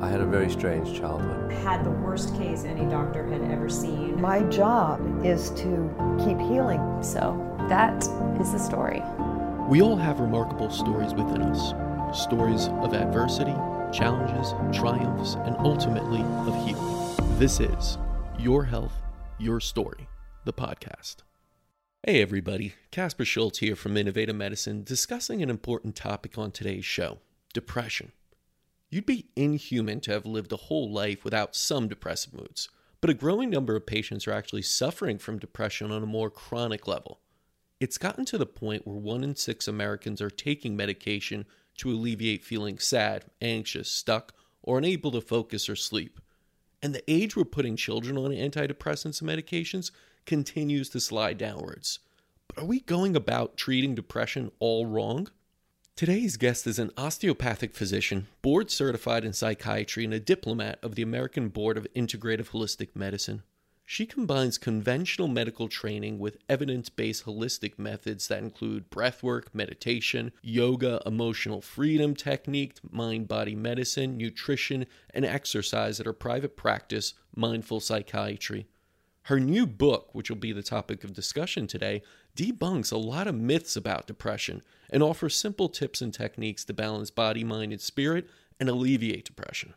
I had a very strange childhood. Had the worst case any doctor had ever seen. My job is to keep healing. So that is the story. We all have remarkable stories within us stories of adversity, challenges, triumphs, and ultimately of healing. This is Your Health, Your Story, the podcast. Hey, everybody. Casper Schultz here from Innovative Medicine discussing an important topic on today's show depression. You'd be inhuman to have lived a whole life without some depressive moods, but a growing number of patients are actually suffering from depression on a more chronic level. It's gotten to the point where one in six Americans are taking medication to alleviate feeling sad, anxious, stuck, or unable to focus or sleep. And the age we're putting children on antidepressants and medications continues to slide downwards. But are we going about treating depression all wrong? Today's guest is an osteopathic physician, board certified in psychiatry, and a diplomat of the American Board of Integrative Holistic Medicine. She combines conventional medical training with evidence based holistic methods that include breathwork, meditation, yoga, emotional freedom technique, mind body medicine, nutrition, and exercise at her private practice, Mindful Psychiatry. Her new book, which will be the topic of discussion today, debunks a lot of myths about depression and offers simple tips and techniques to balance body, mind, and spirit and alleviate depression.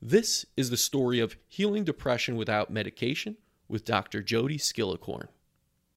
This is the story of healing depression without medication with Dr. Jodie Skillicorn.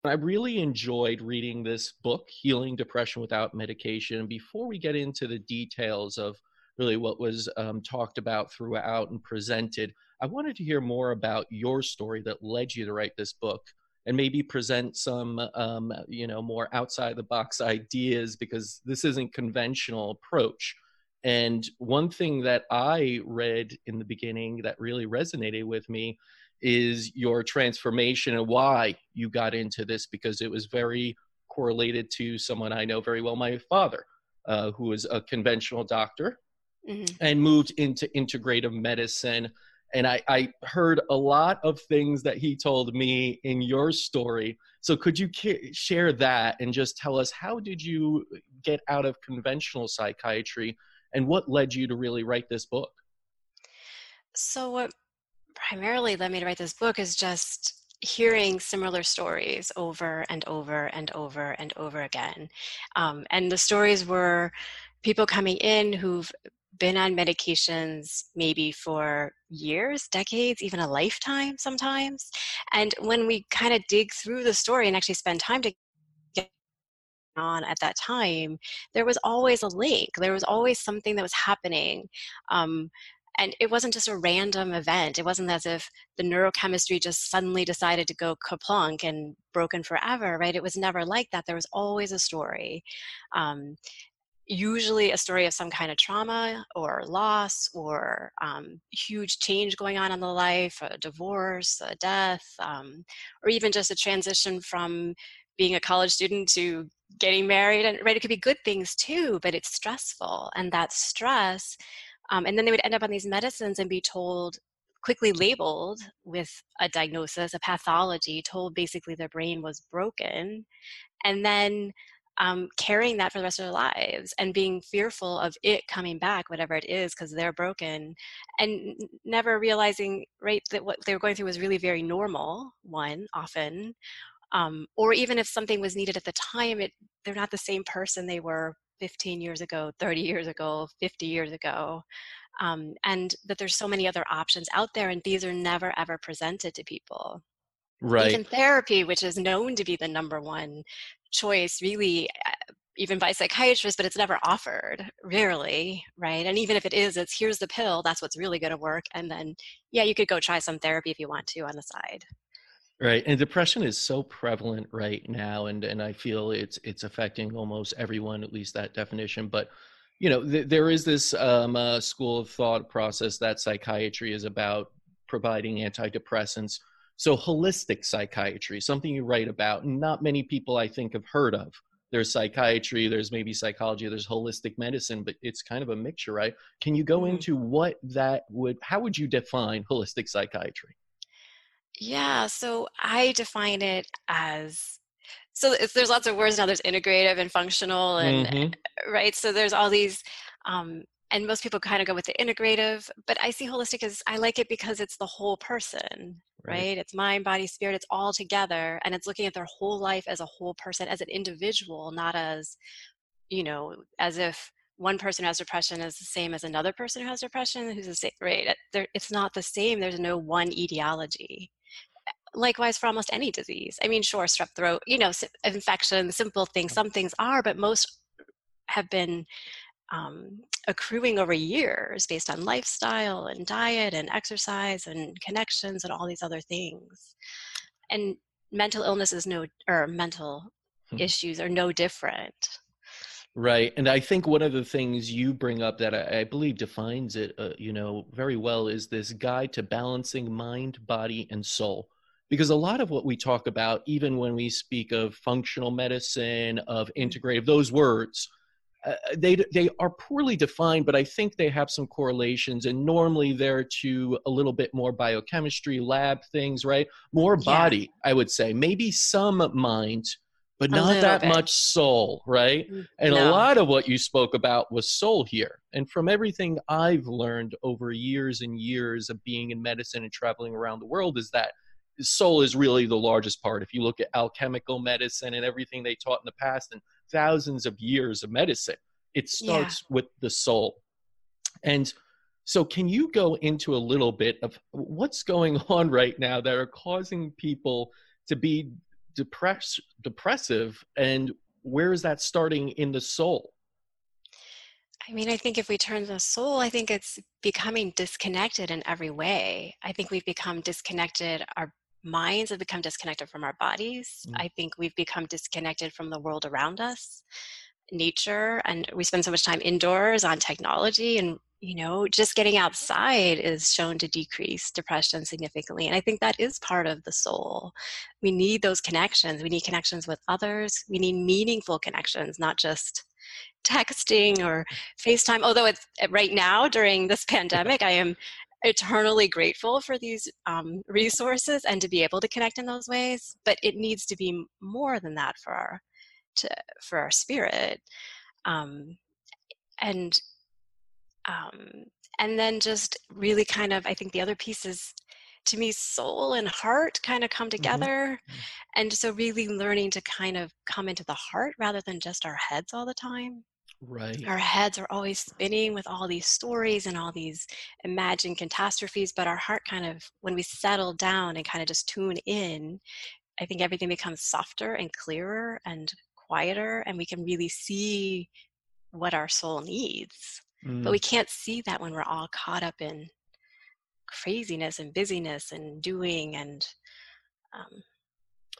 I really enjoyed reading this book, Healing Depression Without Medication. Before we get into the details of really what was um, talked about throughout and presented, I wanted to hear more about your story that led you to write this book and maybe present some um, you know more outside the box ideas because this isn't conventional approach and one thing that i read in the beginning that really resonated with me is your transformation and why you got into this because it was very correlated to someone i know very well my father uh, who was a conventional doctor mm-hmm. and moved into integrative medicine and I, I heard a lot of things that he told me in your story. So could you share that and just tell us how did you get out of conventional psychiatry and what led you to really write this book? So what primarily led me to write this book is just hearing similar stories over and over and over and over again. Um, and the stories were people coming in who've been on medications maybe for years, decades, even a lifetime sometimes. And when we kind of dig through the story and actually spend time to get on at that time, there was always a link. There was always something that was happening. Um, and it wasn't just a random event. It wasn't as if the neurochemistry just suddenly decided to go kaplunk and broken forever, right? It was never like that. There was always a story. Um, usually a story of some kind of trauma or loss or um, huge change going on in the life, a divorce, a death, um, or even just a transition from being a college student to getting married. And right, it could be good things too, but it's stressful. And that stress, um, and then they would end up on these medicines and be told quickly labeled with a diagnosis, a pathology, told basically their brain was broken. And then um, carrying that for the rest of their lives and being fearful of it coming back, whatever it is, because they're broken, and never realizing, right, that what they were going through was really very normal, one, often. Um, or even if something was needed at the time, it, they're not the same person they were 15 years ago, 30 years ago, 50 years ago. Um, and that there's so many other options out there, and these are never ever presented to people. Right. Even therapy, which is known to be the number one choice really uh, even by psychiatrists, but it's never offered, rarely, right? And even if it is, it's here's the pill, that's what's really going to work. And then, yeah, you could go try some therapy if you want to on the side. Right, and depression is so prevalent right now, and and I feel it's it's affecting almost everyone, at least that definition. But you know, th- there is this um, uh, school of thought process that psychiatry is about providing antidepressants so, holistic psychiatry, something you write about, not many people I think have heard of. There's psychiatry, there's maybe psychology, there's holistic medicine, but it's kind of a mixture, right? Can you go mm-hmm. into what that would, how would you define holistic psychiatry? Yeah, so I define it as so there's lots of words now. There's integrative and functional, and mm-hmm. right. So there's all these um, and most people kind of go with the integrative, but I see holistic as I like it because it's the whole person, right. right? It's mind, body, spirit, it's all together. And it's looking at their whole life as a whole person, as an individual, not as, you know, as if one person who has depression is the same as another person who has depression who's the same right it's not the same there's no one etiology likewise for almost any disease i mean sure strep throat you know infection simple things some things are but most have been um, accruing over years based on lifestyle and diet and exercise and connections and all these other things and mental illness is no or mental hmm. issues are no different Right, and I think one of the things you bring up that I, I believe defines it, uh, you know, very well is this guide to balancing mind, body, and soul. Because a lot of what we talk about, even when we speak of functional medicine, of mm-hmm. integrative, those words, uh, they they are poorly defined, but I think they have some correlations, and normally they're to a little bit more biochemistry, lab things, right? More body, yeah. I would say, maybe some mind, but not that bit. much soul, right? Mm, and no. a lot of what you spoke about was soul here. And from everything I've learned over years and years of being in medicine and traveling around the world, is that soul is really the largest part. If you look at alchemical medicine and everything they taught in the past and thousands of years of medicine, it starts yeah. with the soul. And so, can you go into a little bit of what's going on right now that are causing people to be depress depressive and where is that starting in the soul I mean, I think if we turn the soul, I think it's becoming disconnected in every way. I think we've become disconnected. Our minds have become disconnected from our bodies. Mm. I think we've become disconnected from the world around us, nature, and we spend so much time indoors on technology and you know, just getting outside is shown to decrease depression significantly. And I think that is part of the soul. We need those connections. We need connections with others. We need meaningful connections, not just texting or FaceTime. Although it's eh, right now during this pandemic, I am eternally grateful for these um, resources and to be able to connect in those ways. But it needs to be more than that for our to for our spirit. Um, and um, and then just really kind of i think the other piece is to me soul and heart kind of come mm-hmm. together mm-hmm. and so really learning to kind of come into the heart rather than just our heads all the time right our heads are always spinning with all these stories and all these imagined catastrophes but our heart kind of when we settle down and kind of just tune in i think everything becomes softer and clearer and quieter and we can really see what our soul needs Mm. But we can't see that when we're all caught up in craziness and busyness and doing and um,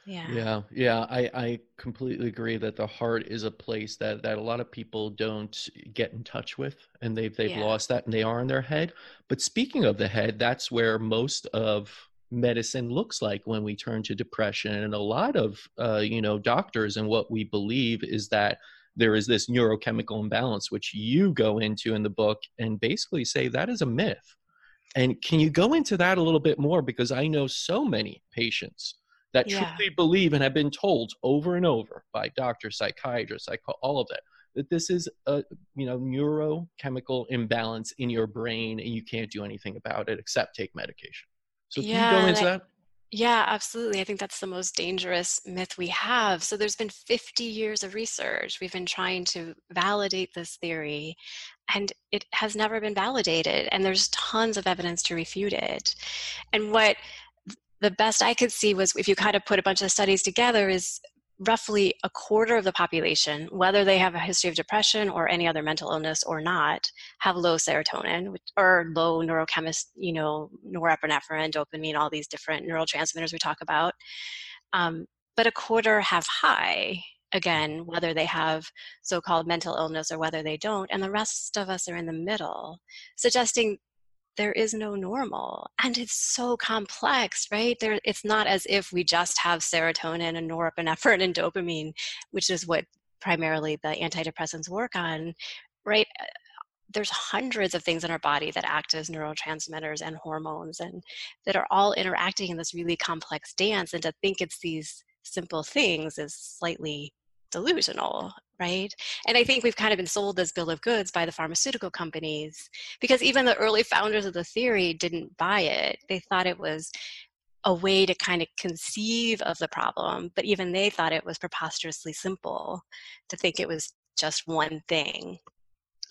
yeah yeah yeah I, I completely agree that the heart is a place that that a lot of people don't get in touch with and they've they've yeah. lost that and they are in their head but speaking of the head that's where most of medicine looks like when we turn to depression and a lot of uh, you know doctors and what we believe is that there is this neurochemical imbalance, which you go into in the book and basically say that is a myth. And can you go into that a little bit more? Because I know so many patients that yeah. truly believe and have been told over and over by doctors, psychiatrists, psycho- all of that, that this is a you know neurochemical imbalance in your brain and you can't do anything about it except take medication. So can yeah, you go into that? Yeah, absolutely. I think that's the most dangerous myth we have. So there's been 50 years of research. We've been trying to validate this theory, and it has never been validated. And there's tons of evidence to refute it. And what the best I could see was if you kind of put a bunch of studies together, is roughly a quarter of the population, whether they have a history of depression or any other mental illness or not, have low serotonin or low neurochemist, you know, norepinephrine, dopamine, all these different neurotransmitters we talk about. Um, but a quarter have high, again, whether they have so called mental illness or whether they don't, and the rest of us are in the middle, suggesting there is no normal and it's so complex right? There it's not as if we just have serotonin and norepinephrine and dopamine which is what primarily the antidepressants work on right? Uh, there's hundreds of things in our body that act as neurotransmitters and hormones and that are all interacting in this really complex dance and to think it's these simple things is slightly delusional, right? And I think we've kind of been sold this bill of goods by the pharmaceutical companies because even the early founders of the theory didn't buy it. They thought it was a way to kind of conceive of the problem, but even they thought it was preposterously simple to think it was just one thing.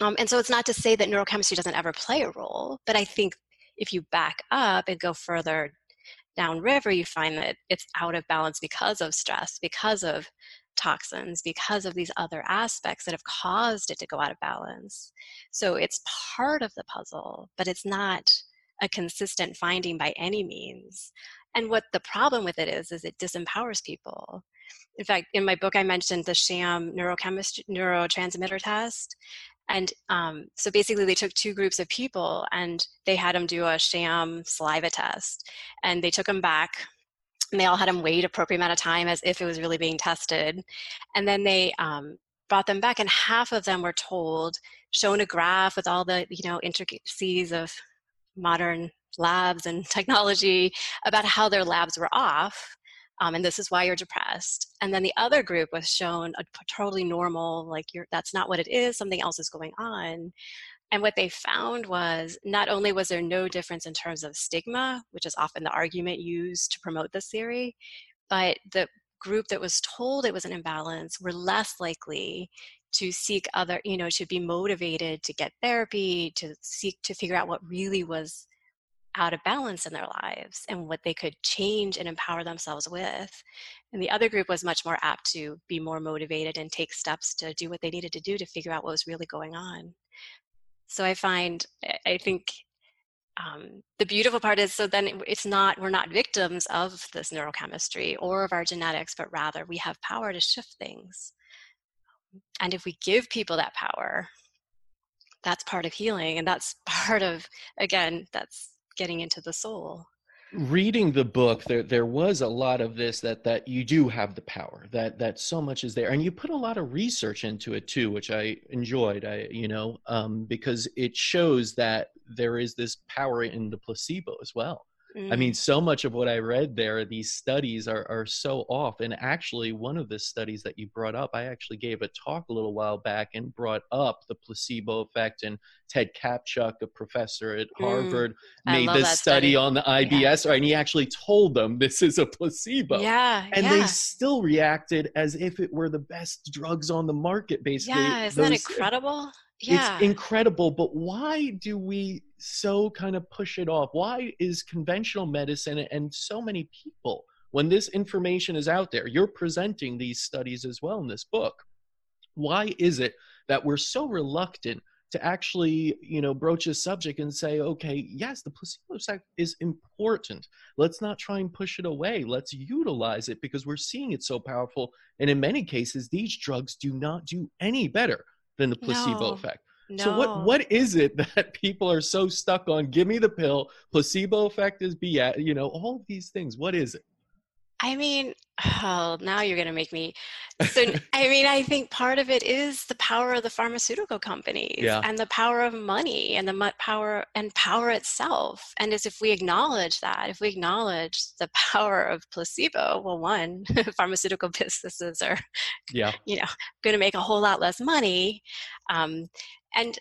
Um, and so it's not to say that neurochemistry doesn't ever play a role, but I think if you back up and go further downriver, you find that it's out of balance because of stress, because of toxins, because of these other aspects that have caused it to go out of balance. So it's part of the puzzle, but it's not a consistent finding by any means. And what the problem with it is, is it disempowers people. In fact, in my book, I mentioned the sham neurochemistry, neurotransmitter test. And um, so basically, they took two groups of people and they had them do a sham saliva test. And they took them back and they all had them wait appropriate amount of time as if it was really being tested. And then they um, brought them back, and half of them were told, shown a graph with all the you know intricacies of modern labs and technology about how their labs were off. Um, and this is why you're depressed. And then the other group was shown a totally normal, like you're, that's not what it is, something else is going on. And what they found was not only was there no difference in terms of stigma, which is often the argument used to promote this theory, but the group that was told it was an imbalance were less likely to seek other, you know, to be motivated to get therapy, to seek to figure out what really was out of balance in their lives and what they could change and empower themselves with. And the other group was much more apt to be more motivated and take steps to do what they needed to do to figure out what was really going on. So I find, I think um, the beautiful part is so then it's not, we're not victims of this neurochemistry or of our genetics, but rather we have power to shift things. And if we give people that power, that's part of healing. And that's part of, again, that's getting into the soul reading the book there there was a lot of this that that you do have the power that that so much is there. And you put a lot of research into it too which i enjoyed i you know um, because it shows that there is this power in the placebo as well Mm. I mean, so much of what I read there, these studies are, are so off. And actually, one of the studies that you brought up, I actually gave a talk a little while back and brought up the placebo effect. And Ted Kaptchuk, a professor at mm. Harvard, made this study, study, on the IBS, yeah. and he actually told them this is a placebo. Yeah. And yeah. they still reacted as if it were the best drugs on the market, basically. Yeah, isn't Those, that incredible? Yeah. it's incredible but why do we so kind of push it off? Why is conventional medicine and so many people when this information is out there you're presenting these studies as well in this book why is it that we're so reluctant to actually you know broach a subject and say okay yes the placebo effect is important. Let's not try and push it away. Let's utilize it because we're seeing it so powerful and in many cases these drugs do not do any better than the placebo no, effect. No. So what what is it that people are so stuck on? Give me the pill. Placebo effect is BS. You know all of these things. What is it? I mean, oh, now you're going to make me. So, I mean, I think part of it is the power of the pharmaceutical companies yeah. and the power of money and the power and power itself. And as if we acknowledge that, if we acknowledge the power of placebo, well, one, pharmaceutical businesses are, yeah, you know, going to make a whole lot less money. Um, and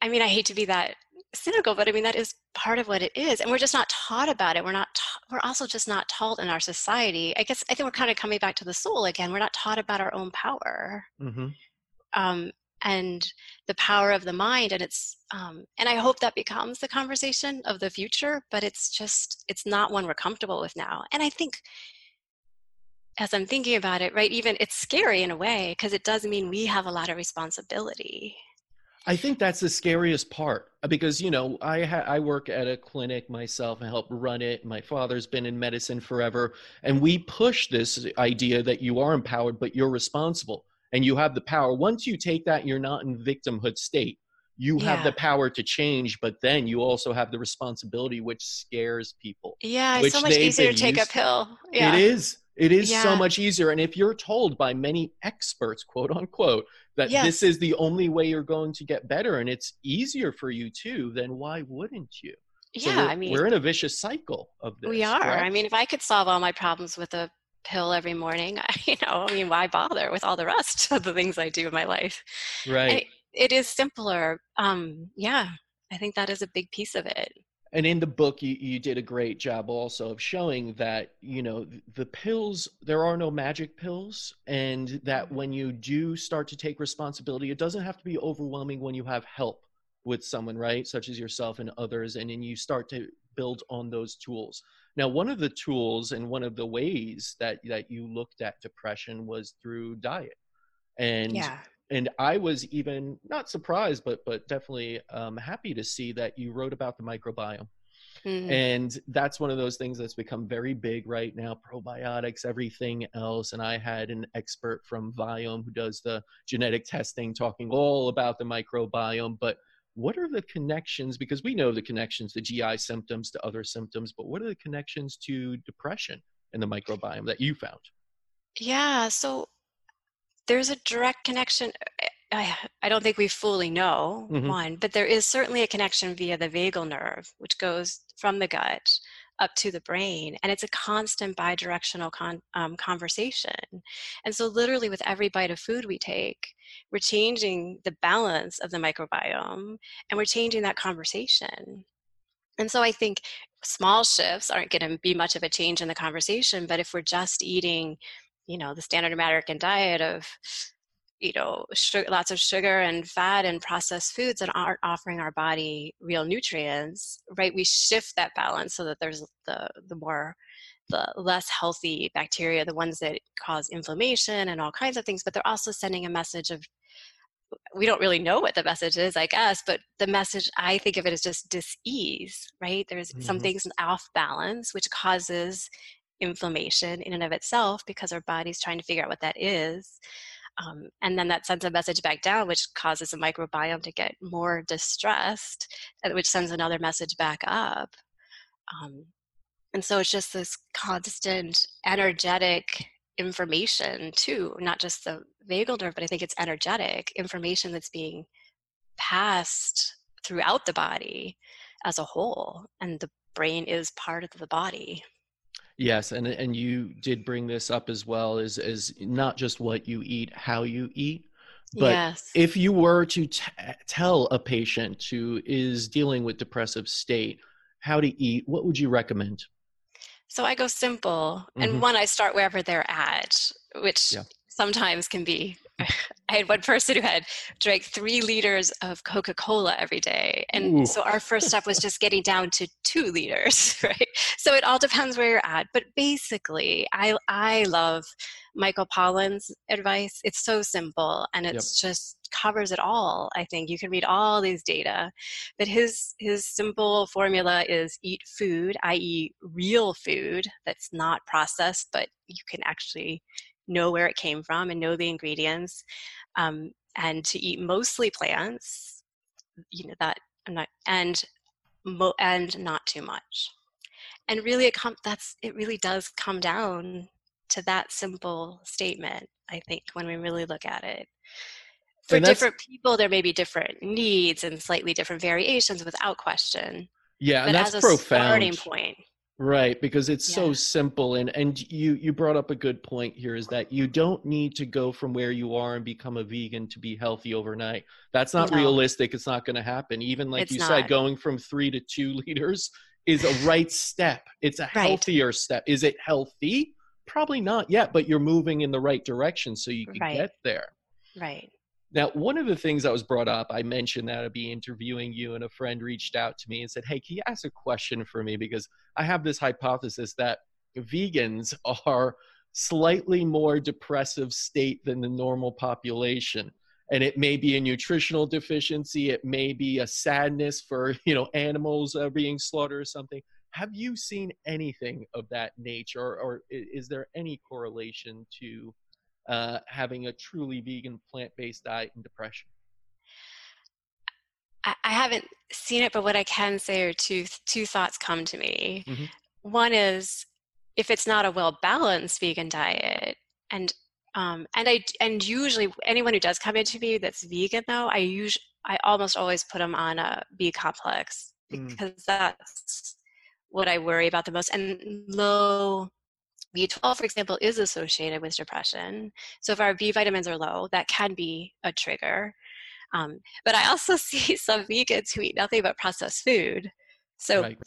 I mean, I hate to be that cynical, but I mean that is part of what it is, and we're just not taught about it. We're not. Ta- we're also just not taught in our society. I guess I think we're kind of coming back to the soul again. We're not taught about our own power, mm-hmm. um, and the power of the mind, and it's. Um, and I hope that becomes the conversation of the future. But it's just it's not one we're comfortable with now, and I think. As I'm thinking about it, right, even it's scary in a way because it does mean we have a lot of responsibility. I think that's the scariest part uh, because you know I ha- I work at a clinic myself and help run it. My father's been in medicine forever, and we push this idea that you are empowered, but you're responsible and you have the power. Once you take that, you're not in victimhood state. You yeah. have the power to change, but then you also have the responsibility, which scares people. Yeah, it's so much easier to take a pill. Yeah. It is. It is yeah. so much easier. And if you're told by many experts, quote unquote, that yes. this is the only way you're going to get better and it's easier for you too, then why wouldn't you? Yeah, I mean, we're in a vicious cycle of this. We are. Correct? I mean, if I could solve all my problems with a pill every morning. I, you know, I mean, why bother with all the rest of the things I do in my life? Right. It, it is simpler. Um, yeah, I think that is a big piece of it. And in the book, you, you did a great job also of showing that, you know, the pills, there are no magic pills. And that when you do start to take responsibility, it doesn't have to be overwhelming when you have help with someone, right? Such as yourself and others. And then you start to build on those tools. Now, one of the tools and one of the ways that, that you looked at depression was through diet. And Yeah. And I was even not surprised, but but definitely um, happy to see that you wrote about the microbiome. Mhm. And that's one of those things that's become very big right now probiotics, everything else. And I had an expert from Viome who does the genetic testing talking all about the microbiome. But what are the connections? Because we know the connections, the GI symptoms to other symptoms, but what are the connections to depression and the microbiome that you found? Yeah, so there's a direct connection. I, I don't think we fully know Mhm. one, but there is certainly a connection via the vagal nerve, which goes from the gut up to the brain, and it's a constant bidirectional con, um, conversation. And so, literally, with every bite of food we take, we're changing the balance of the microbiome, and we're changing that conversation. And so, I think small shifts aren't going to be much of a change in the conversation, but if we're just eating you know the standard american diet of you know sugar, lots of sugar and fat and processed foods that aren't offering our body real nutrients right we shift that balance so that there's the the more the less healthy bacteria the ones that cause inflammation and all kinds of things but they're also sending a message of we don't really know what the message is i guess but the message i think of it as just dis-ease right there's Mhm. something's off balance which causes inflammation in and of itself because our body's trying to figure out what that is. Um, and then that sends a message back down, which causes the microbiome to get more distressed, uh, which sends another message back up. Um, and so it's just this constant energetic information, too, not just the vagal nerve, but I think it's energetic information that's being passed throughout the body as a whole. And the brain is part of the body. Yes, and and you did bring this up as well as as not just what you eat, how you eat, but yes. if you were to t- tell a patient who is dealing with depressive state how to eat, what would you recommend? So I go simple, Mhm. and one I start wherever they're at, which Yeah. sometimes can be. I had one person who had drank three liters of Coca Cola every day, and Ooh. so our first step was just getting down to two liters, right? So it all depends where you're at, but basically, I I love Michael Pollan's advice. It's so simple, and Yep. it's just covers it all. I think you can read all these data, but his his simple formula is eat food, i.e., real food that's not processed, but you can actually know where it came from and know the ingredients, um, and to eat mostly plants. You know that, I'm not, and mo- and not too much. And really, it com- that's it. Really does come down to that simple statement. I think when we really look at it for different people there may be different needs and slightly different variations without question Yeah, but and that's as a profound. starting point Right, because it's so simple and and you you brought up a good point here is that you don't need to go from where you are and become a vegan to be healthy overnight. That's not No. realistic. It's not going to happen. Even like It's you said going from 3 to 2 liters is a right step. It's a Right. healthier step. Is it healthy? Probably not yet, but you're moving in the right direction so you can Right. get there. right Now, one of the things that was brought up, I mentioned that I'd be interviewing you, and a friend reached out to me and said, Hey, can you ask a question for me? Because I have this hypothesis that vegans are slightly more depressive state than the normal population. And it may be a nutritional deficiency, it may be a sadness for you know animals uh, being slaughtered or something. Have you seen anything of that nature, or, or is there any correlation to uh, having a truly vegan plant-based diet and depression. I, haven't seen it but what i can say are two two thoughts come to me Mhm. one is if it's not a well balanced vegan diet and um, and I and usually anyone who does come into me that's vegan though I usually I almost always put them on a B complex Mm. because that's what I worry about the most and low B12, for example, is associated with depression. So if our B vitamins are low, that can be a trigger. Um, but I also see some vegans who eat nothing but processed food. So, right.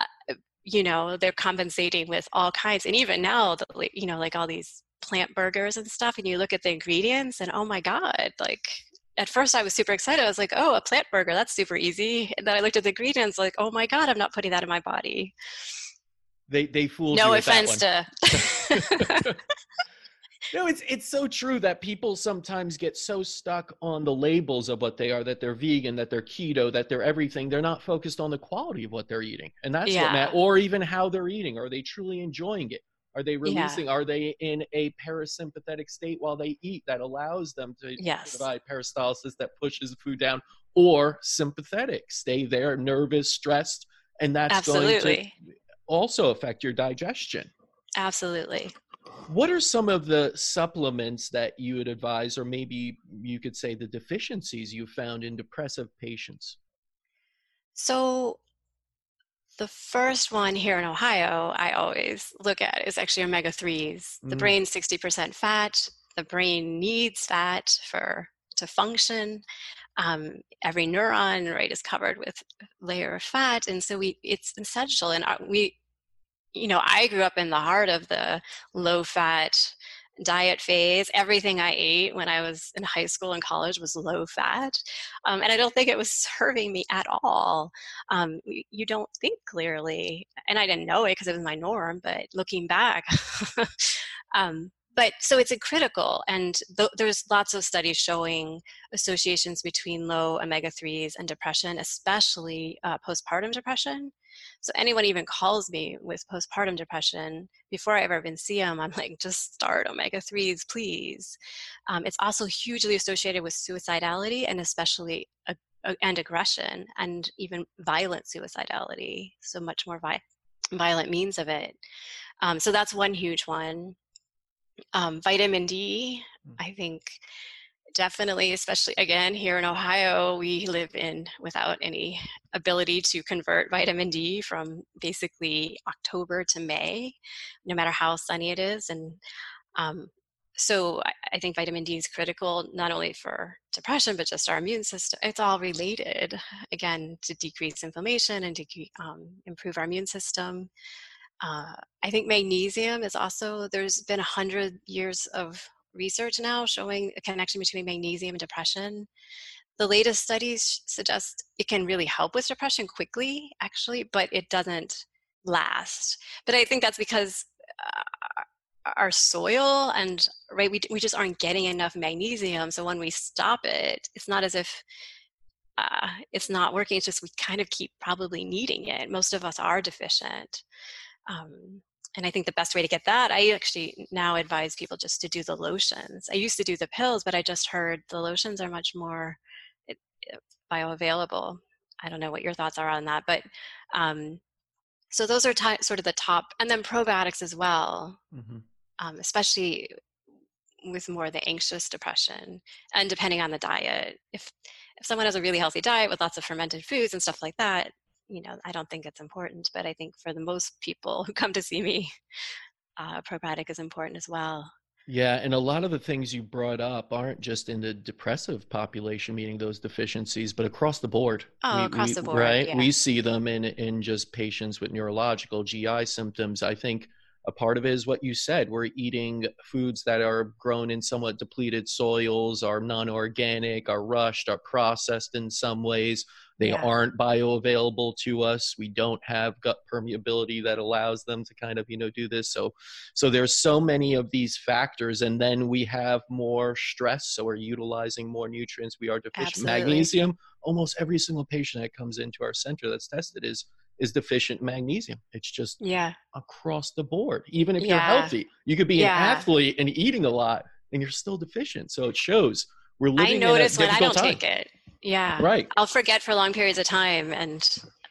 uh, you know, they're compensating with all kinds. And even now, the, you know, like all these plant burgers and stuff, and you look at the ingredients, and oh my God, like at first I was super excited. I was like, oh, a plant burger, that's super easy. And then I looked at the ingredients, like, oh my God, I'm not putting that in my body. They they fooled no you. No offense to No, it's it's so true that people sometimes get so stuck on the labels of what they are, that they're vegan, that they're keto, that they're everything. They're not focused on the quality of what they're eating. And that's yeah. what matters. Or even how they're eating. Are they truly enjoying it? Are they releasing? Yeah. Are they in a parasympathetic state while they eat that allows them to yes. provide peristalsis that pushes the food down, or sympathetic, stay there, nervous, stressed, and that's Absolutely. going to also affect your digestion. Absolutely. What are some of the supplements that you would advise, or maybe you could say the deficiencies you found in depressive patients? So, the first one here in Ohio I always look at is actually omega 3s. The mm. brain's 60% fat. The brain needs fat for to function. Um, every neuron right is covered with layer of fat, and so we it's essential. And we, you know, I grew up in the heart of the low fat diet phase. Everything I ate when I was in high school and college was low fat. Um, and I don't think it was serving me at all. Um, you don't think clearly. And I didn't know it because it was my norm, but looking back, um, but so it's a critical and th- there's lots of studies showing associations between low omega-3s and depression especially uh, postpartum depression so anyone even calls me with postpartum depression before I ever even see them, I'm like, just start omega threes, please. Um, it's also hugely associated with suicidality and especially a, a, and aggression and even violent suicidality. So much more vi- violent means of it. Um, so that's one huge one. Um, vitamin D, mm. Think definitely, especially again here in Ohio, we live in without any ability to convert vitamin D from basically October to May, no matter how sunny it is. And um, so I, I, think vitamin D is critical not only for depression, but just our immune system. It's all related, again, to decrease inflammation and to um, improve our immune system. Uh, I think magnesium is also, there's been a hundred years of research now showing a connection between magnesium and depression. The latest studies suggest it can really help with depression quickly, actually, but it doesn't last. But I think that's because uh, our soil and right we, we just aren't getting enough magnesium so when we stop it it's not as if uh, it's not working it's just we kind of keep probably needing it most of us are deficient um, and I think the best way to get that, I actually now advise people just to do the lotions. I used to do the pills, but I just heard the lotions are much more bioavailable. I don't know what your thoughts are on that, but um, so those are t- sort of the top, and then probiotics as well, mm-hmm. um, especially with more the anxious depression, and depending on the diet. If if someone has a really healthy diet with lots of fermented foods and stuff like that, you know, I don't think it's important, but I think for the most people who come to see me, uh, probiotic is important as well. Yeah, and a lot of the things you brought up aren't just in the depressive population, meaning those deficiencies, but across the board. Oh, we, across we, the board, right? Yeah. We see them in in just patients with neurological GI symptoms. I think a part of it is what you said. We're eating foods that are grown in somewhat depleted soils, are non-organic, are rushed, are processed in some ways they yeah. aren't bioavailable to us. We don't have gut permeability that allows them to kind of, you know, do this. So so there's so many of these factors and then we have more stress, so we're utilizing more nutrients. We are deficient Absolutely. magnesium. Almost every single patient that comes into our center that's tested is is deficient magnesium. It's just yeah across the board. Even if yeah. you're healthy, you could be yeah. an athlete and eating a lot and you're still deficient. So it shows we're living. I notice when I don't time. take it. Yeah. Right. I'll forget for long periods of time and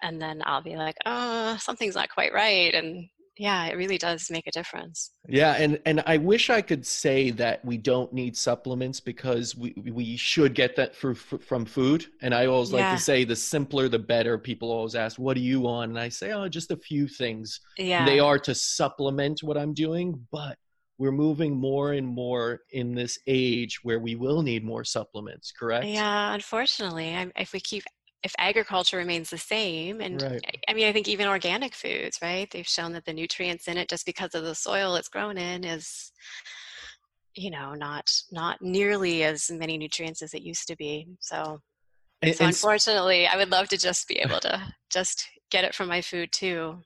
and then I'll be like, oh, something's not quite right. And yeah, it really does make a difference. Yeah, and and I wish I could say that we don't need supplements because we we should get that for, for from food. And I always Yeah. like to say the simpler the better. People always ask, "What are you on?" And I say, "Oh, just a few things." Yeah. They are to supplement what I'm doing, but we're moving more and more in this age where we will need more supplements. Correct? Yeah, unfortunately, I, if we keep if agriculture remains the same, and Right. I- mean, I think even organic foods, right? They've shown that the nutrients in it, just because of the soil it's grown in, is you know not not nearly as many nutrients as it used to be. So, And, so and unfortunately, I would love to just be able to just get it from my food too.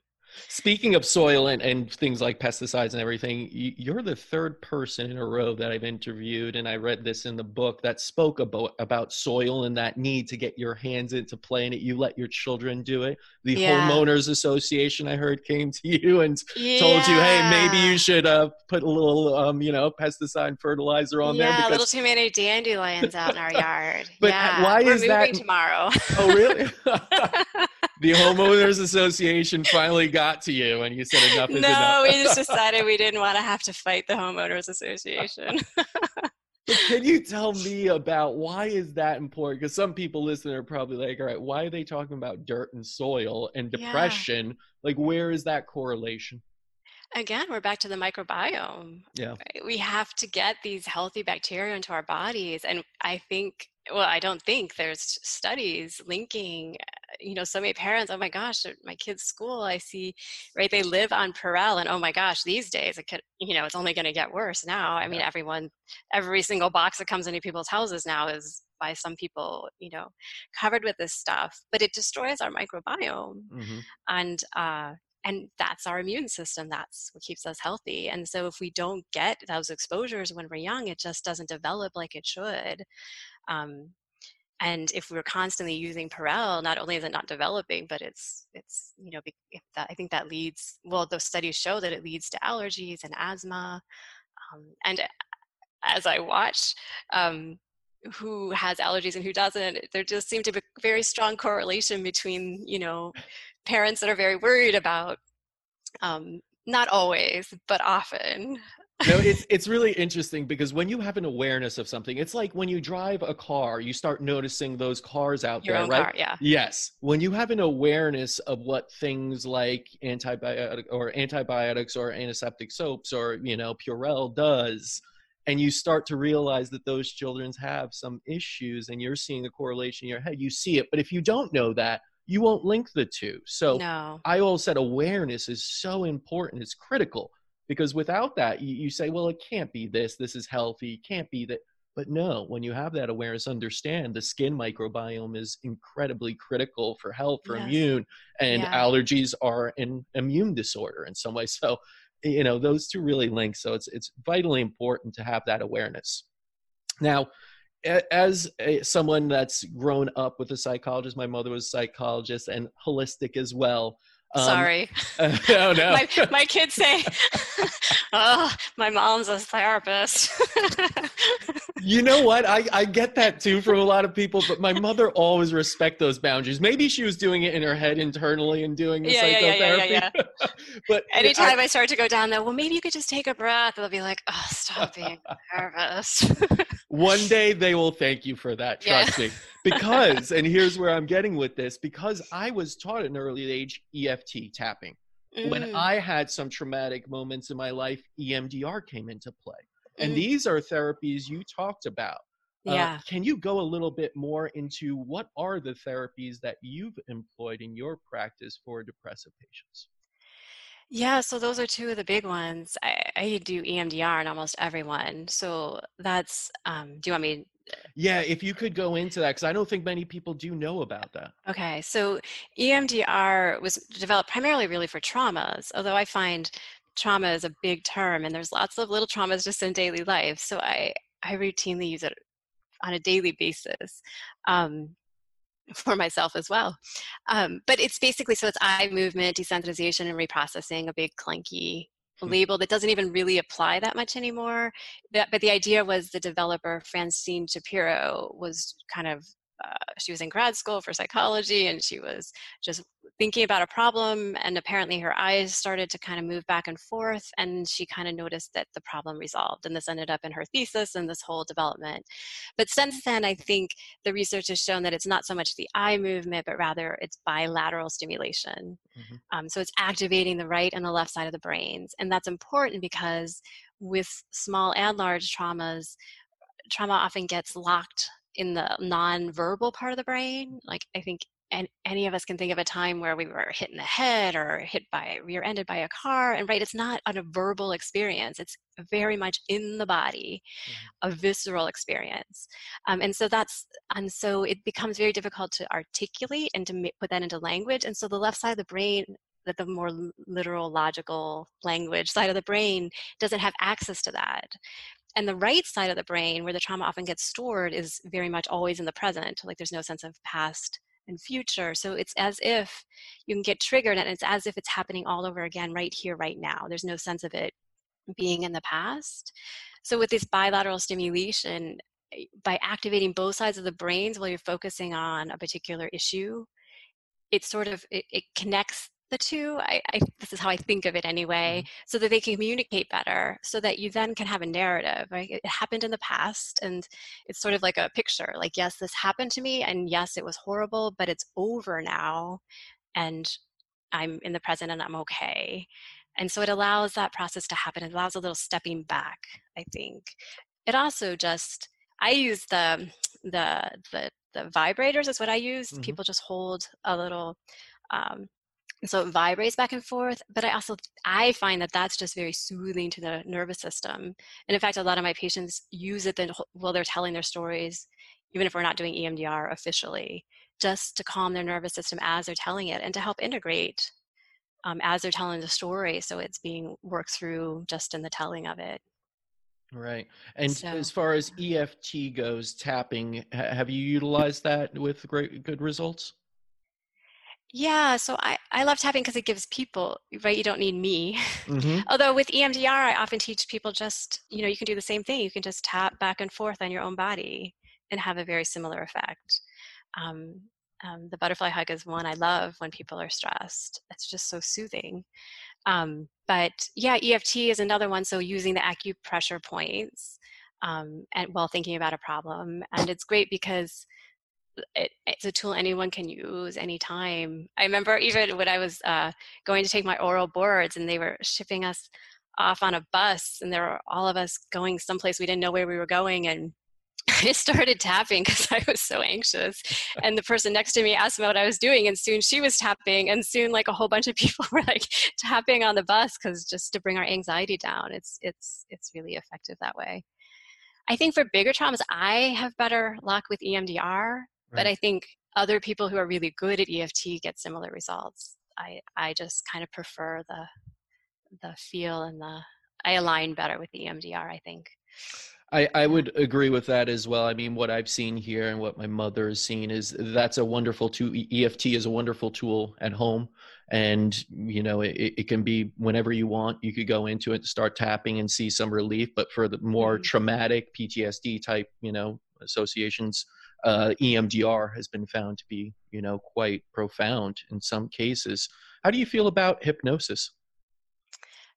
Speaking of soil and, and things like pesticides and everything, you're the third person in a row that I've interviewed, and I read this in the book that spoke about about soil and that need to get your hands into play in it. You let your children do it. The Yeah. homeowners association I heard came to you and told you, hey, maybe you should uh, put a little, um, you know, pesticide fertilizer on there. yeah, there a little too many dandelions out in our yard. But yeah. why We're is moving that- tomorrow? oh, really? the homeowners association finally got to you, and you said enough is enough. no, we just decided we didn't want to have to fight the homeowners association. Can you tell me about why is that important? Because some people listening are probably like, all right, why are they talking about dirt and soil and Yeah. depression? Like, where is that correlation? Again, we're back to the microbiome. Yeah. right? We have to get these healthy bacteria into our bodies. And I think, well, I don't think there's studies linking, you know, so many parents, oh my gosh, at my kid's school, I see, right, they live on Purell. And oh my gosh, these days, it could, you know, it's only going to get worse now. I mean, Yeah. everyone, every single box that comes into people's houses now is by some people, you know, covered with this stuff, but it destroys our microbiome hmm and uh, and that's our immune system that's what keeps us healthy and so if we don't get those exposures when we're young it just doesn't develop like it should um, and if we're constantly using Purell, not only is it not developing, but it's it's you know that, I think that leads well those studies show that it leads to allergies and asthma, um, and as I watch um, who has allergies and who doesn't, there just seemed to be a very strong correlation between you know parents that are very worried about um, not always but often no, it's it's really interesting because when you have an awareness of something, it's like when you drive a car, you start noticing those cars out your there, right? car yeah Yes. When you have an awareness of what things like antibiotic or antibiotics or antiseptic soaps or, you know, Purell does, and you start to realize that those children have some issues and you're seeing the correlation in your head, you see it. But if you don't know that, you won't link the two. So no I always said awareness is so important. It's critical because without that, you, you say, well, it can't be this. This is healthy. It can't be that. But no, when you have that awareness, understand the skin microbiome is incredibly critical for health, for Yes. immune, and Yeah. allergies are an immune disorder in some way. So, you know, those two really link. So it's it's vitally important to have that awareness. Now, as a, someone that's grown up with a psychologist, my mother was a psychologist and holistic as well. Um, sorry oh no. my, my kids say oh my mom's a therapist you know what? I, I get that too from a lot of people, but my mother always respect those boundaries. Maybe she was doing it in her head internally and doing the Yeah, yeah, yeah, yeah, psychotherapy. yeah, but anytime I, start to go down there well maybe you could just take a breath they'll be like oh stop being a nervous one day they will thank you for that. Yeah. Trust me. Because, and here's where I'm getting with this, because I was taught at an early age EFT tapping. When Mm, I had some traumatic moments in my life, EMDR came into play. And Mm. these are therapies you talked about. Uh, yeah can you go a little bit more into what are the therapies that you've employed in your practice for depressive patients? Yeah, so those are two of the big ones. I, I do EMDR in almost everyone. So that's, um, do you want me? Yeah, if you could go into that, because I don't think many people do know about that. Okay, so EMDR was developed primarily really for traumas, although I find trauma is a big term and there's lots of little traumas just in daily life. So I, I routinely use it on a daily basis. Um, for myself as well. Um, but it's basically so it's eye movement, desensitization, and reprocessing, a big clunky Hmm. label that doesn't even really apply that much anymore. That, but the idea was the developer, Francine Shapiro, was kind of uh, she was in grad school for psychology and she was just thinking about a problem and apparently her eyes started to kind of move back and forth and she kind of noticed that the problem resolved and this ended up in her thesis and this whole development but since then i think the research has shown that it's not so much the eye movement but rather it's bilateral stimulation mm-hmm. um, so it's activating the right and the left side of the brains and that's important because with small and large traumas trauma often gets locked in the non-verbal part of the brain like i think and any of us can think of a time where we were hit in the head or hit by rear-ended by a car and right it's not a verbal experience it's very much in the body mm-hmm. a visceral experience um, and so that's and so it becomes very difficult to articulate and to put that into language and so the left side of the brain that the more literal logical language side of the brain doesn't have access to that and the right side of the brain where the trauma often gets stored is very much always in the present like there's no sense of past and future. So it's as if you can get triggered and it's as if it's happening all over again right here, right now. There's no sense of it being in the past. So with this bilateral stimulation, eh, by activating both sides of the brains while you're focusing on a particular issue, it sort of it, it connects the two I, I, this is how i think of it anyway mm-hmm. so that they can communicate better so that you then can have a narrative right it happened in the past and it's sort of like a picture like yes this happened to me and yes it was horrible but it's over now and i'm in the present and i'm okay and so it allows that process to happen it allows a little stepping back i think it also just i use the the the the vibrators is what i use mm-hmm. people just hold a little um, so it vibrates back and forth but i also i find that that's just very soothing to the nervous system. And in fact a lot of my patients use it then while they're telling their stories even if we're not doing emdr officially just to calm their nervous system as they're telling it and to help integrate um, as they're telling the story so it's being worked through just in the telling of it. Right. And so, as far as eft goes tapping have you utilized that with great good results yeah, so I, I love tapping because it gives people, right? You don't need me. Mm-hmm. Although with EMDR, I often teach people just, you know, you can do the same thing. You can just tap back and forth on your own body and have a very similar effect. Um, um, the butterfly hug is one I love when people are stressed. It's just so soothing. Um, but yeah, EFT is another one. So using the acupressure points um, and while thinking about a problem. And it's great because it, it's a tool anyone can use anytime. I remember even when I was uh, going to take my oral boards and they were shipping us off on a bus and there were all of us going someplace we didn't know where we were going and I started tapping because I was so anxious. And the person next to me asked me what I was doing, and soon she was tapping, and soon like a whole bunch of people were like tapping on the bus because just to bring our anxiety down. It's it's it's really effective that way. I think for bigger traumas, I have better luck with EMDR but I think other people who are really good at EFT get similar results. I I just kind of prefer the the feel and the I align better with the EMDR. I think. I, I would agree with that as well. I mean, what I've seen here and what my mother has seen is that's a wonderful tool. EFT is a wonderful tool at home. And, you know, it, it can be whenever you want, you could go into it, start tapping and see some relief. But for the more mm-hmm. traumatic PTSD type, you know, associations, uh, EMDR has been found to be, you know, quite profound in some cases. How do you feel about hypnosis?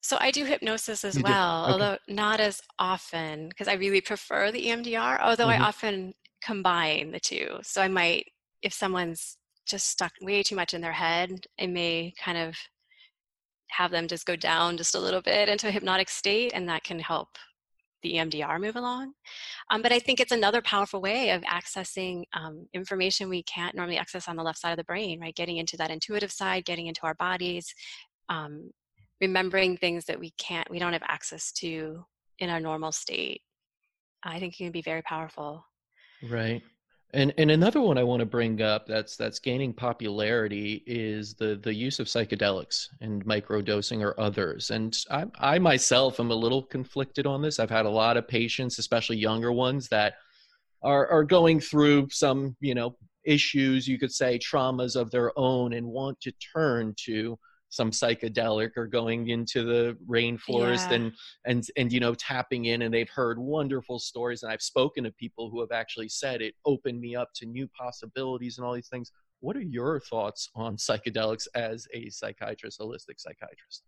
So I do hypnosis as you well, okay. although not as often because I really prefer the EMDR. Although mm-hmm. I often combine the two. So I might, if someone's just stuck way too much in their head, I may kind of have them just go down just a little bit into a hypnotic state, and that can help the EMDR move along. Um, but I think it's another powerful way of accessing um, information we can't normally access on the left side of the brain, right? Getting into that intuitive side, getting into our bodies, um, remembering things that we can't, we don't have access to in our normal state. I think it can be very powerful. Right. And and another one I want to bring up that's that's gaining popularity is the the use of psychedelics and microdosing or others. And I I myself am a little conflicted on this. I've had a lot of patients, especially younger ones, that are are going through some you know issues you could say traumas of their own and want to turn to some psychedelic or going into the rainforest yeah. and and and you know tapping in and they've heard wonderful stories and I've spoken to people who have actually said it opened me up to new possibilities and all these things what are your thoughts on psychedelics as a psychiatrist, holistic psychiatrist?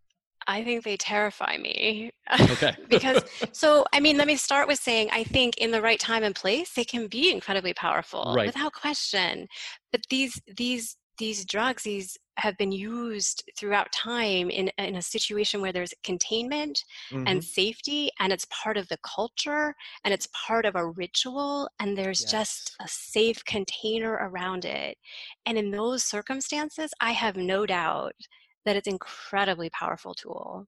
I think they terrify me. Okay. because, so, I mean, let me start with saying I think in the right time and place, they can be incredibly powerful Right. without question. But these, these, these drugs, these have been used throughout time in, in a situation where there's containment Mhm. and safety and it's part of the culture and it's part of a ritual and there's just a safe container around it. And in those circumstances i have no doubt that it's incredibly powerful tool